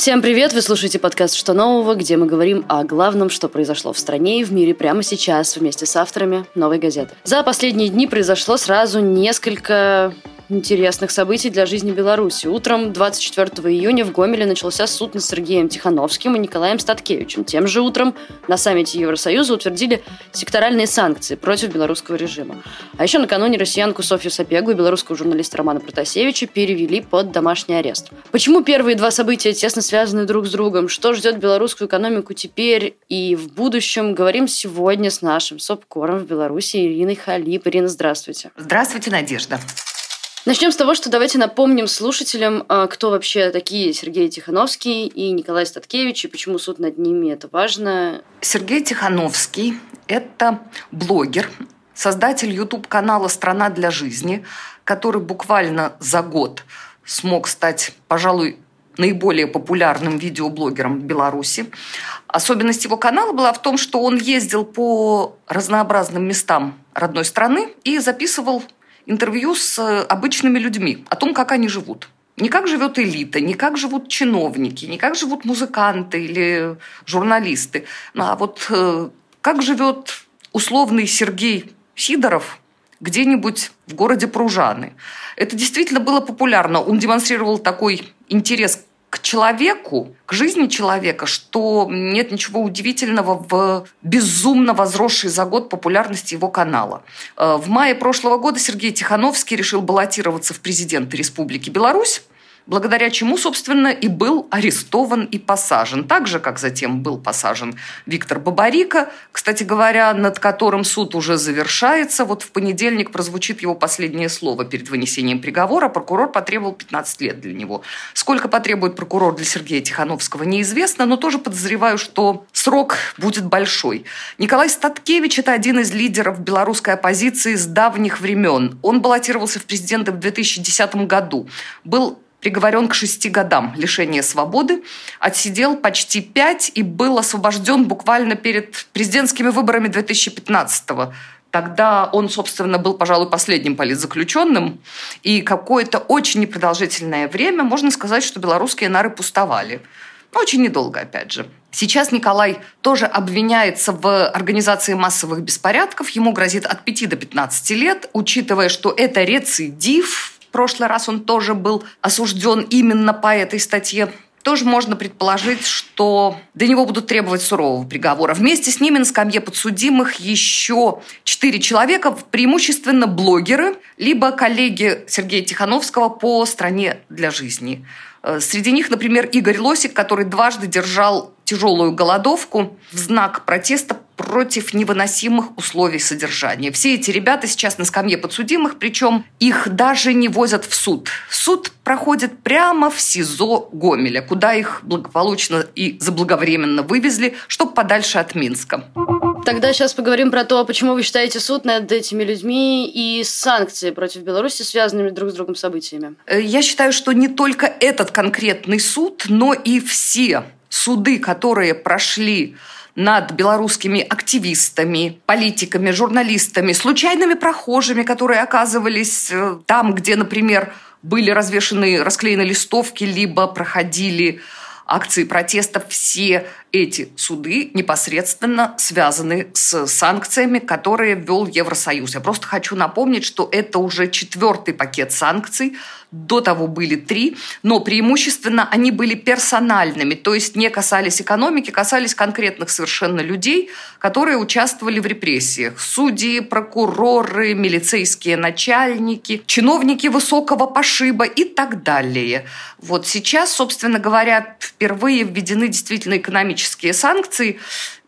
Всем привет! Вы слушаете подкаст «Что нового?», где мы говорим о главном, что произошло в стране и в мире прямо сейчас вместе с авторами «Новой газеты». За последние дни произошло сразу несколько интересных событий для жизни Беларуси. Утром 24 июня в Гомеле начался суд над Сергеем Тихановским и Николаем Статкевичем. Тем же утром на саммите Евросоюза утвердили секторальные санкции против белорусского режима. А еще накануне россиянку Софью Сапегу и белорусского журналиста Романа Протасевича перевели под домашний арест. Почему первые два события тесно связаны друг с другом? Что ждет белорусскую экономику теперь и в будущем? Говорим сегодня с нашим СОПКОРом в Беларуси Ириной Халип. Ирина, здравствуйте. Здравствуйте, Надежда. Начнем с того, что давайте напомним слушателям, а, кто вообще такие Сергей Тихановский и Николай Статкевич, и почему суд над ними это важно. Сергей Тихановский – это блогер, создатель YouTube-канала «Страна для жизни», который буквально за год смог стать, пожалуй, наиболее популярным видеоблогером в Беларуси. Особенность его канала была в том, что он ездил по разнообразным местам родной страны и записывал интервью с э, обычными людьми о том, как они живут. Не как живет элита, не как живут чиновники, не как живут музыканты или журналисты, а вот э, как живет условный Сергей Сидоров где-нибудь в городе Пружаны. Это действительно было популярно. Он демонстрировал такой интерес к человеку, к жизни человека, что нет ничего удивительного в безумно возросшей за год популярности его канала. Э, в мае прошлого года Сергей Тихановский решил баллотироваться в президенты Республики Беларусь благодаря чему, собственно, и был арестован и посажен. Так же, как затем был посажен Виктор Бабарика, кстати говоря, над которым суд уже завершается. Вот в понедельник прозвучит его последнее слово перед вынесением приговора. Прокурор потребовал 15 лет для него. Сколько потребует прокурор для Сергея Тихановского, неизвестно, но тоже подозреваю, что срок будет большой. Николай Статкевич – это один из лидеров белорусской оппозиции с давних времен. Он баллотировался в президенты в 2010 году. Был приговорен к шести годам лишения свободы, отсидел почти пять и был освобожден буквально перед президентскими выборами 2015 года. Тогда он, собственно, был, пожалуй, последним политзаключенным. И какое-то очень непродолжительное время, можно сказать, что белорусские нары пустовали. Но очень недолго, опять же. Сейчас Николай тоже обвиняется в организации массовых беспорядков. Ему грозит от 5 до 15 лет, учитывая, что это рецидив, прошлый раз он тоже был осужден именно по этой статье тоже можно предположить, что до него будут требовать сурового приговора. Вместе с ними на скамье подсудимых еще четыре человека, преимущественно блогеры, либо коллеги Сергея Тихановского по «Стране для жизни». Э, среди них, например, Игорь Лосик, который дважды держал тяжелую голодовку в знак протеста против невыносимых условий содержания. Все эти ребята сейчас на скамье подсудимых, причем их даже не возят в суд. Суд проходит прямо в СИЗО Гомеля, куда их благополучно и заблаговременно вывезли, чтобы подальше от Минска. Тогда сейчас поговорим про то, почему вы считаете суд над этими людьми и санкции против Беларуси связанными друг с другом событиями. Э, я считаю, что не только этот конкретный суд, но и все суды, которые прошли над белорусскими активистами, политиками, журналистами, случайными прохожими, которые оказывались э, там, где, например, были развешены, расклеены листовки, либо проходили акции протеста, все эти суды непосредственно связаны с санкциями, которые ввел Евросоюз. Я просто хочу напомнить, что это уже четвертый пакет санкций. До того были три, но преимущественно они были персональными, то есть не касались экономики, касались конкретных совершенно людей, которые участвовали в репрессиях. Судьи, прокуроры, милицейские начальники, чиновники высокого пошиба и так далее. Вот сейчас, собственно говоря, впервые введены действительно экономические санкции.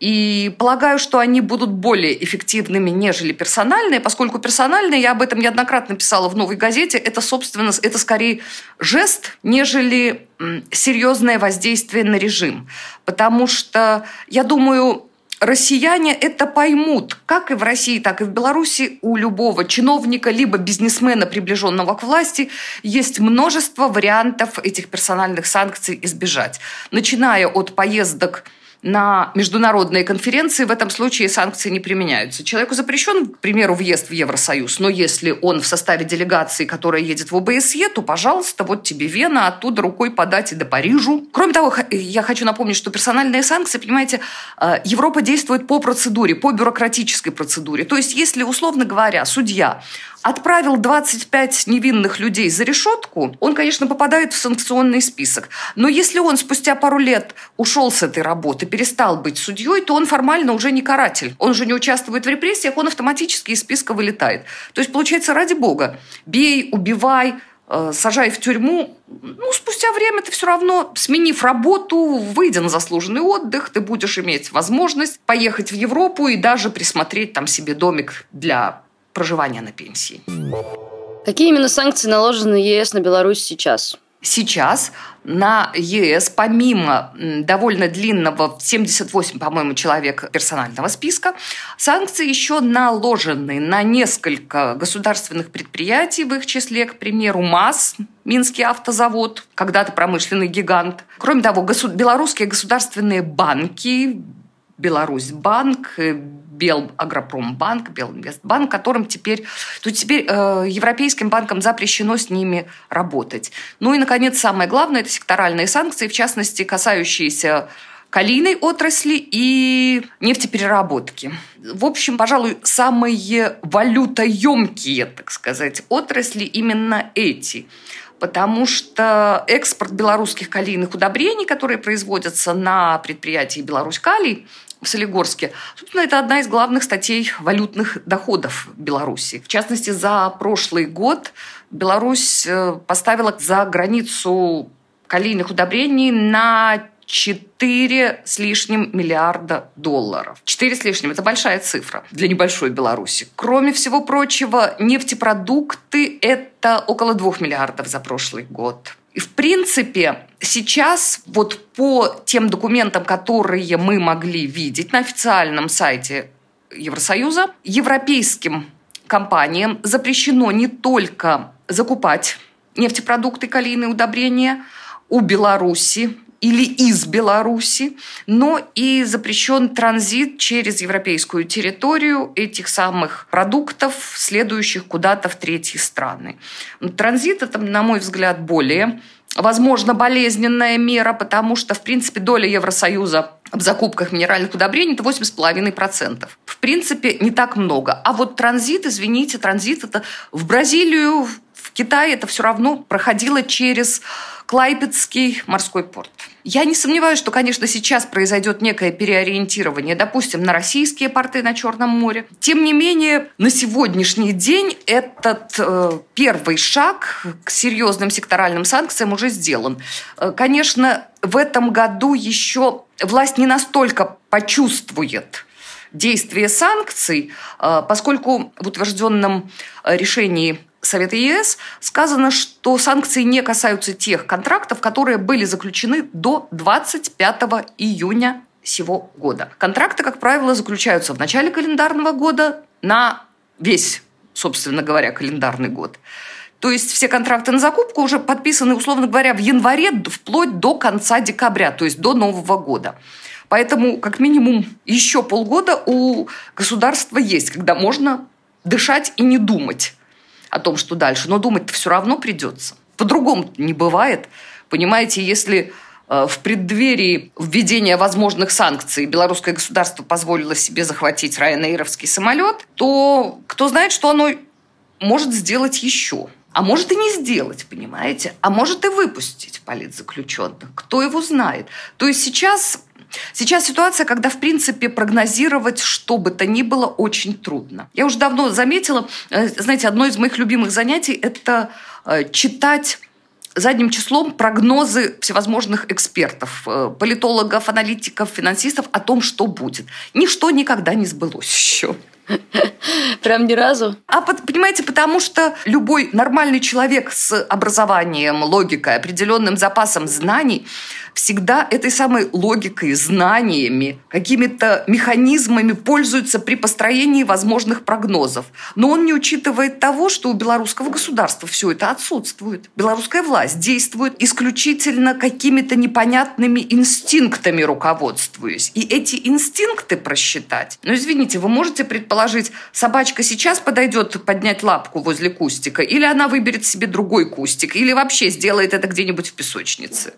И полагаю, что они будут более эффективными, нежели персональные, поскольку персональные, я об этом неоднократно писала в «Новой газете», это, собственно, это скорее жест, нежели серьезное воздействие на режим. Потому что, я думаю, россияне это поймут, как и в России, так и в Беларуси у любого чиновника либо бизнесмена, приближенного к власти, есть множество вариантов этих персональных санкций избежать. Начиная от поездок на международные конференции, в этом случае санкции не применяются. Человеку запрещен, к примеру, въезд в Евросоюз, но если он в составе делегации, которая едет в ОБСЕ, то, пожалуйста, вот тебе Вена, оттуда рукой подать и до Парижу. Кроме того, я хочу напомнить, что персональные санкции, понимаете, э, Европа действует по процедуре, по бюрократической процедуре. То есть, если, условно говоря, судья отправил 25 невинных людей за решетку, он, конечно, попадает в санкционный список. Но если он спустя пару лет ушел с этой работы, перестал быть судьей, то он формально уже не каратель. Он уже не участвует в репрессиях, он автоматически из списка вылетает. То есть, получается, ради бога, бей, убивай, э, сажай в тюрьму, ну, спустя время ты все равно, сменив работу, выйдя на заслуженный отдых, ты будешь иметь возможность поехать в Европу и даже присмотреть там себе домик для проживания на пенсии. Какие именно санкции наложены ЕС на Беларусь сейчас? Сейчас на ЕС, помимо довольно длинного 78, по-моему, человек персонального списка, санкции еще наложены на несколько государственных предприятий, в их числе, к примеру, МАЗ, Минский автозавод, когда-то промышленный гигант. Кроме того, госу- белорусские государственные банки, Беларусьбанк, Белагропромбанк, Белинвестбанк, которым теперь, то теперь э, европейским банкам запрещено с ними работать. Ну и, наконец, самое главное – это секторальные санкции, в частности, касающиеся калийной отрасли и нефтепереработки. В общем, пожалуй, самые валютоемкие, так сказать, отрасли именно эти потому что экспорт белорусских калийных удобрений, которые производятся на предприятии «Беларусь Калий», в Солигорске. Собственно, это одна из главных статей валютных доходов Беларуси. В частности, за прошлый год Беларусь э, поставила за границу калийных удобрений на 4 с лишним миллиарда долларов. 4 с лишним – это большая цифра для небольшой Беларуси. Кроме всего прочего, нефтепродукты – это около 2 миллиардов за прошлый год. И, в принципе, сейчас вот по тем документам, которые мы могли видеть на официальном сайте Евросоюза, европейским компаниям запрещено не только закупать нефтепродукты, калийные удобрения у Беларуси или из Беларуси, но и запрещен транзит через европейскую территорию этих самых продуктов, следующих куда-то в третьи страны. Транзит – это, на мой взгляд, более возможно, болезненная мера, потому что, в принципе, доля Евросоюза в закупках минеральных удобрений – это 8,5%. В принципе, не так много. А вот транзит, извините, транзит – это в Бразилию, Китае это все равно проходило через Клайпецкий морской порт. Я не сомневаюсь, что, конечно, сейчас произойдет некое переориентирование, допустим, на российские порты на Черном море. Тем не менее, на сегодняшний день этот э, первый шаг к серьезным секторальным санкциям уже сделан. Э, конечно, в этом году еще власть не настолько почувствует действие санкций, э, поскольку в утвержденном решении Совета ЕС сказано, что санкции не касаются тех контрактов, которые были заключены до 25 июня сего года. Контракты, как правило, заключаются в начале календарного года на весь, собственно говоря, календарный год. То есть все контракты на закупку уже подписаны, условно говоря, в январе вплоть до конца декабря, то есть до Нового года. Поэтому, как минимум, еще полгода у государства есть, когда можно дышать и не думать о том, что дальше. Но думать-то все равно придется. По-другому не бывает. Понимаете, если э, в преддверии введения возможных санкций белорусское государство позволило себе захватить Ryanair'овский самолет, то кто знает, что оно может сделать еще. А может и не сделать, понимаете? А может и выпустить политзаключенных. Кто его знает? То есть сейчас Сейчас ситуация, когда, в принципе, прогнозировать что бы то ни было очень трудно. Я уже давно заметила, э, знаете, одно из моих любимых занятий – это э, читать задним числом прогнозы всевозможных экспертов, э, политологов, аналитиков, финансистов о том, что будет. Ничто никогда не сбылось еще. Прям ни разу? А понимаете, потому что любой нормальный человек с образованием, логикой, определенным запасом знаний всегда этой самой логикой, знаниями, какими-то механизмами пользуется при построении возможных прогнозов. Но он не учитывает того, что у белорусского государства все это отсутствует. Белорусская власть действует исключительно какими-то непонятными инстинктами руководствуясь. И эти инстинкты просчитать. Ну, извините, вы можете предположить, собачка сейчас подойдет поднять лапку возле кустика, или она выберет себе другой кустик, или вообще сделает это где-нибудь в песочнице.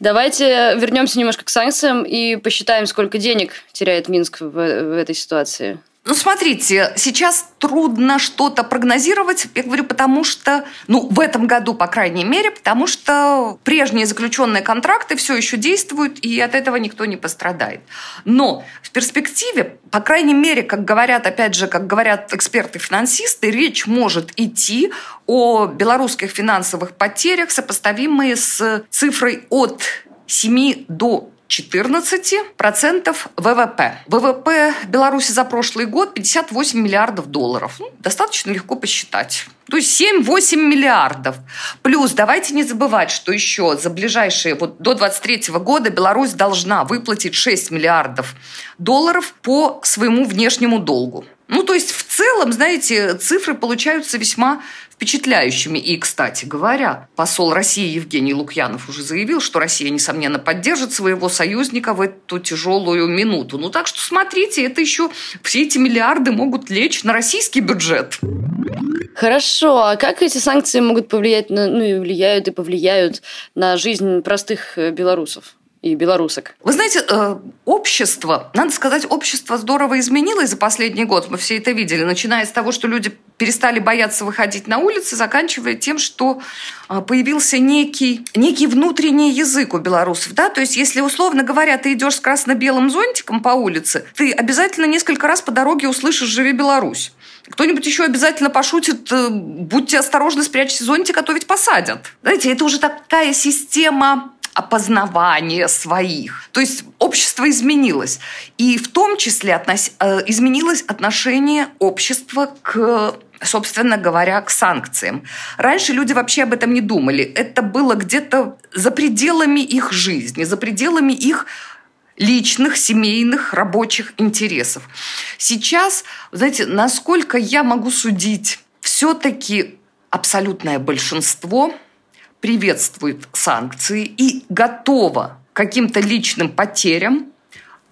Давайте вернемся немножко к санкциям и посчитаем, сколько денег теряет Минск в, в этой ситуации. Ну, смотрите, сейчас трудно что-то прогнозировать, я говорю, потому что, ну, в этом году, по крайней мере, потому что прежние заключенные контракты все еще действуют, и от этого никто не пострадает. Но в перспективе, по крайней мере, как говорят, опять же, как говорят эксперты-финансисты, речь может идти о белорусских финансовых потерях, сопоставимые с цифрой от 7 до 14% ВВП. ВВП Беларуси за прошлый год 58 миллиардов долларов. Ну, достаточно легко посчитать. То есть 7-8 миллиардов. Плюс давайте не забывать, что еще за ближайшие, вот до 2023 года Беларусь должна выплатить 6 миллиардов долларов по своему внешнему долгу. Ну, то есть в целом, знаете, цифры получаются весьма впечатляющими. И, кстати говоря, посол России Евгений Лукьянов уже заявил, что Россия, несомненно, поддержит своего союзника в эту тяжелую минуту. Ну так что смотрите, это еще все эти миллиарды могут лечь на российский бюджет. Хорошо, а как эти санкции могут повлиять на, ну и влияют и повлияют на жизнь простых э, белорусов? И белорусок. Вы знаете, э, общество, надо сказать, общество здорово изменилось за последний год. Мы все это видели, начиная с того, что люди перестали бояться выходить на улицы, заканчивая тем, что э, появился некий, некий внутренний язык у белорусов. Да? То есть, если, условно говоря, ты идешь с красно-белым зонтиком по улице, ты обязательно несколько раз по дороге услышишь «Живи Беларусь». Кто-нибудь еще обязательно пошутит, э, будьте осторожны, спрячьте зонтик, а то ведь посадят. Знаете, это уже такая система опознавания своих. То есть общество изменилось. И в том числе относ... Э, изменилось отношение общества к собственно говоря, к санкциям. Раньше люди вообще об этом не думали. Это было где-то за пределами их жизни, за пределами их личных, семейных, рабочих интересов. Сейчас, знаете, насколько я могу судить, все-таки абсолютное большинство – приветствует санкции и готова к каким-то личным потерям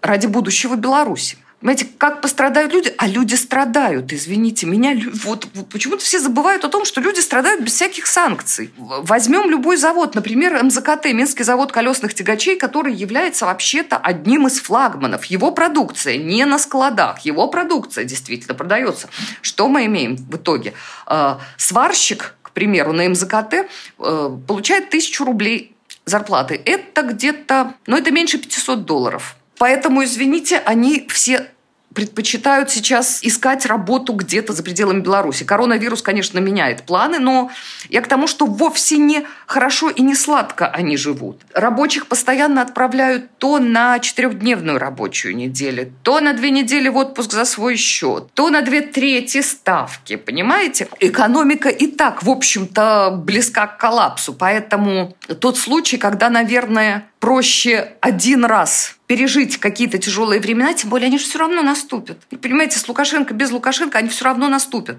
ради будущего Беларуси. Понимаете, как пострадают люди? А люди страдают, извините меня. Вот, почему-то все забывают о том, что люди страдают без всяких санкций. Возьмем любой завод, например, МЗКТ, Минский завод колесных тягачей, который является вообще-то одним из флагманов. Его продукция не на складах, его продукция действительно продается. Что мы имеем в итоге? Э, сварщик, примеру, на МЗКТ э, получает тысячу рублей зарплаты. Это где-то, ну, это меньше 500 долларов. Поэтому, извините, они все предпочитают сейчас искать работу где-то за пределами Беларуси. Коронавирус, конечно, меняет планы, но я к тому, что вовсе не хорошо и не сладко они живут. Рабочих постоянно отправляют то на четырехдневную рабочую неделю, то на две недели в отпуск за свой счет, то на две трети ставки, понимаете? Экономика и так, в общем-то, близка к коллапсу, поэтому тот случай, когда, наверное, проще один раз пережить какие-то тяжелые времена, тем более они же все равно наступят. Понимаете, с Лукашенко, без Лукашенко они все равно наступят.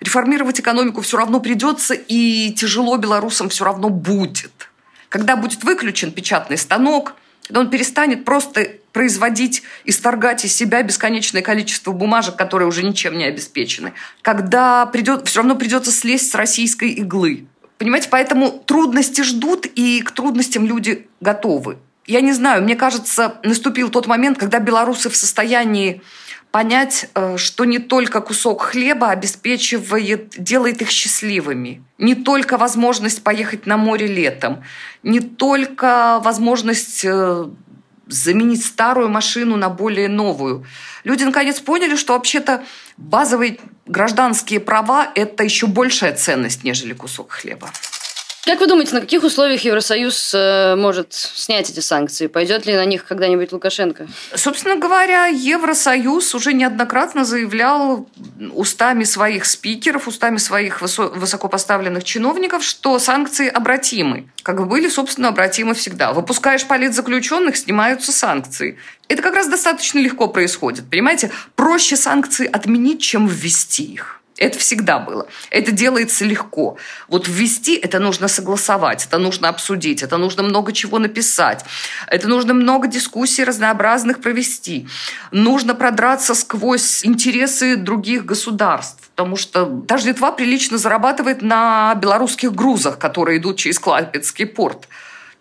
Реформировать экономику все равно придется, и тяжело белорусам все равно будет. Когда будет выключен печатный станок, когда он перестанет просто производить, исторгать из себя бесконечное количество бумажек, которые уже ничем не обеспечены. Когда придет, все равно придется слезть с российской иглы. Понимаете, поэтому трудности ждут, и к трудностям люди готовы. Я не знаю, мне кажется, наступил тот момент, когда белорусы в состоянии понять, э, что не только кусок хлеба обеспечивает, делает их счастливыми. Не только возможность поехать на море летом, не только возможность э, заменить старую машину на более новую. Люди наконец поняли, что вообще-то базовые гражданские права – это еще большая ценность, нежели кусок хлеба. Как вы думаете, на каких условиях Евросоюз э, может снять эти санкции? Пойдет ли на них когда-нибудь Лукашенко? Собственно говоря, Евросоюз уже неоднократно заявлял устами своих спикеров, устами своих высокопоставленных чиновников, что санкции обратимы. Как бы были, собственно, обратимы всегда. Выпускаешь политзаключенных, снимаются санкции. Это как раз достаточно легко происходит. Понимаете, проще санкции отменить, чем ввести их. Это всегда было. Это делается легко. Вот ввести это нужно согласовать, это нужно обсудить, это нужно много чего написать, это нужно много дискуссий разнообразных провести. Нужно продраться сквозь интересы других государств, потому что даже Литва прилично зарабатывает на белорусских грузах, которые идут через Клайпецкий порт.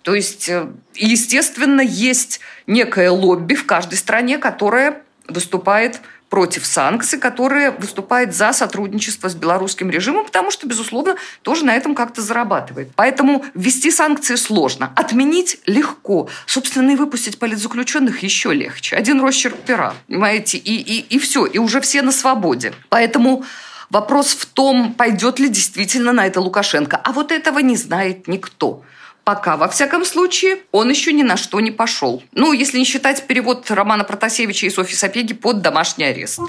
То есть, э, естественно, есть некое лобби в каждой стране, которое выступает против санкций, которые выступает за сотрудничество с белорусским режимом, потому что, безусловно, тоже на этом как-то зарабатывает. Поэтому ввести санкции сложно. Отменить легко. Собственно, и выпустить политзаключенных еще легче. Один росчерк пера, понимаете, и, и, и все, и уже все на свободе. Поэтому вопрос в том, пойдет ли действительно на это Лукашенко. А вот этого не знает никто. Пока, во всяком случае, он еще ни на что не пошел. Ну, если не считать перевод Романа Протасевича и Софьи Сапеги под домашний арест.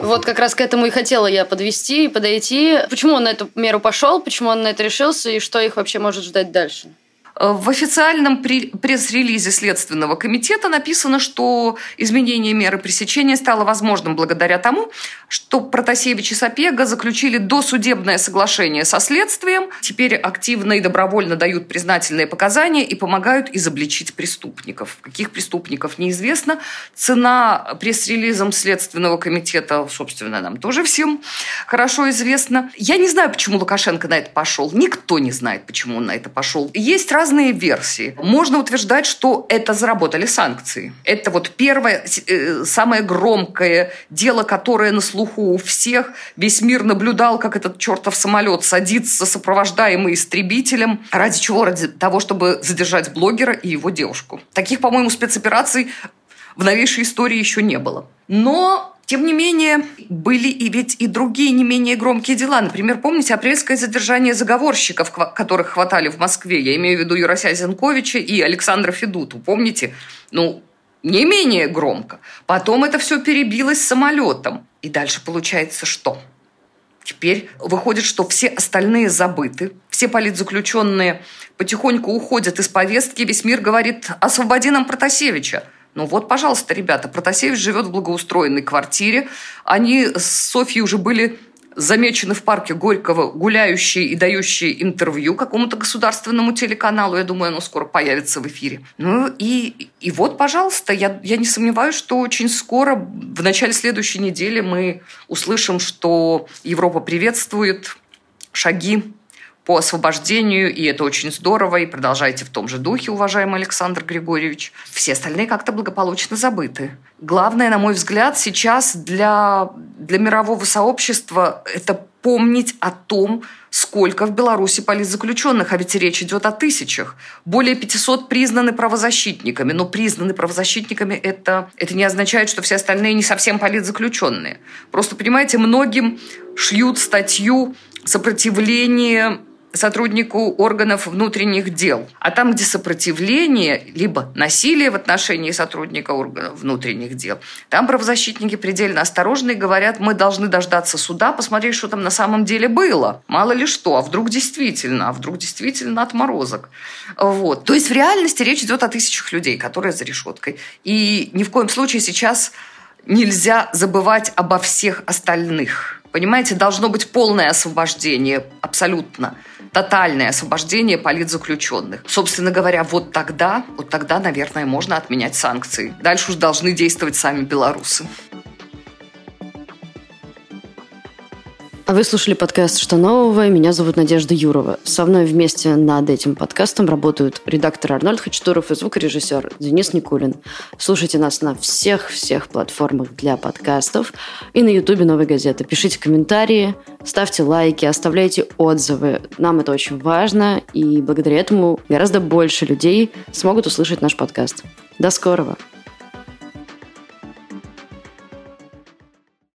Вот как раз к этому и хотела я подвести и подойти. Почему он на эту меру пошел, почему он на это решился и что их вообще может ждать дальше? Э, в официальном пресс-релизе Следственного комитета написано, что изменение меры пресечения стало возможным благодаря тому, что Протасевич и Сапега заключили досудебное соглашение со следствием, теперь активно и добровольно дают признательные показания и помогают изобличить преступников. Каких преступников неизвестно. Цена пресс-релизом Следственного комитета, собственно, нам тоже всем хорошо известна. Я не знаю, почему Лукашенко на это пошел. Никто не знает, почему он на это пошел. Есть разные версии. Можно утверждать, что это заработали санкции. Это вот первое, э, самое громкое дело, которое на слуху у всех. Весь мир наблюдал, как этот чертов самолет садится, сопровождаемый истребителем. Ради чего? Ради того, чтобы задержать блогера и его девушку. Таких, по-моему, спецопераций в новейшей истории еще не было. Но тем не менее, были и ведь и другие не менее громкие дела. Например, помните апрельское задержание заговорщиков, которых хватали в Москве? Я имею в виду Юрася Зенковича и Александра Федуту. Помните? Ну, не менее громко. Потом это все перебилось самолетом. И дальше получается что? Теперь выходит, что все остальные забыты, все политзаключенные потихоньку уходят из повестки, весь мир говорит «освободи нам Протасевича». Ну вот, пожалуйста, ребята, Протасевич живет в благоустроенной квартире. Они с Софьей уже были замечены в парке Горького, гуляющие и дающие интервью какому-то государственному телеканалу. Я думаю, оно скоро появится в эфире. Ну и, и вот, пожалуйста, я, я не сомневаюсь, что очень скоро, в начале следующей недели, мы услышим, что Европа приветствует шаги по освобождению, и это очень здорово, и продолжайте в том же духе, уважаемый Александр Григорьевич. Все остальные как-то благополучно забыты. Главное, на мой взгляд, сейчас для, для мирового сообщества это помнить о том, сколько в Беларуси политзаключенных, а ведь речь идет о тысячах. Более 500 признаны правозащитниками, но признаны правозащитниками это, это не означает, что все остальные не совсем политзаключенные. Просто, понимаете, многим шьют статью сопротивление сотруднику органов внутренних дел. А там, где сопротивление, либо насилие в отношении сотрудника органов внутренних дел, там правозащитники предельно осторожны и говорят, мы должны дождаться суда, посмотреть, что там на самом деле было. Мало ли что, а вдруг действительно, а вдруг действительно отморозок. Вот. То есть в реальности речь идет о тысячах людей, которые за решеткой. И ни в коем случае сейчас нельзя забывать обо всех остальных. Понимаете, должно быть полное освобождение, абсолютно тотальное освобождение политзаключенных. Собственно говоря, вот тогда, вот тогда, наверное, можно отменять санкции. Дальше уж должны действовать сами белорусы. Вы слушали подкаст «Что нового?» Меня зовут Надежда Юрова. Со мной вместе над этим подкастом работают редактор Арнольд Хачатуров и звукорежиссер Денис Никулин. Слушайте нас на всех-всех платформах для подкастов и на ютубе «Новой газеты». Пишите комментарии, ставьте лайки, оставляйте отзывы. Нам это очень важно, и благодаря этому гораздо больше людей смогут услышать наш подкаст. До скорого!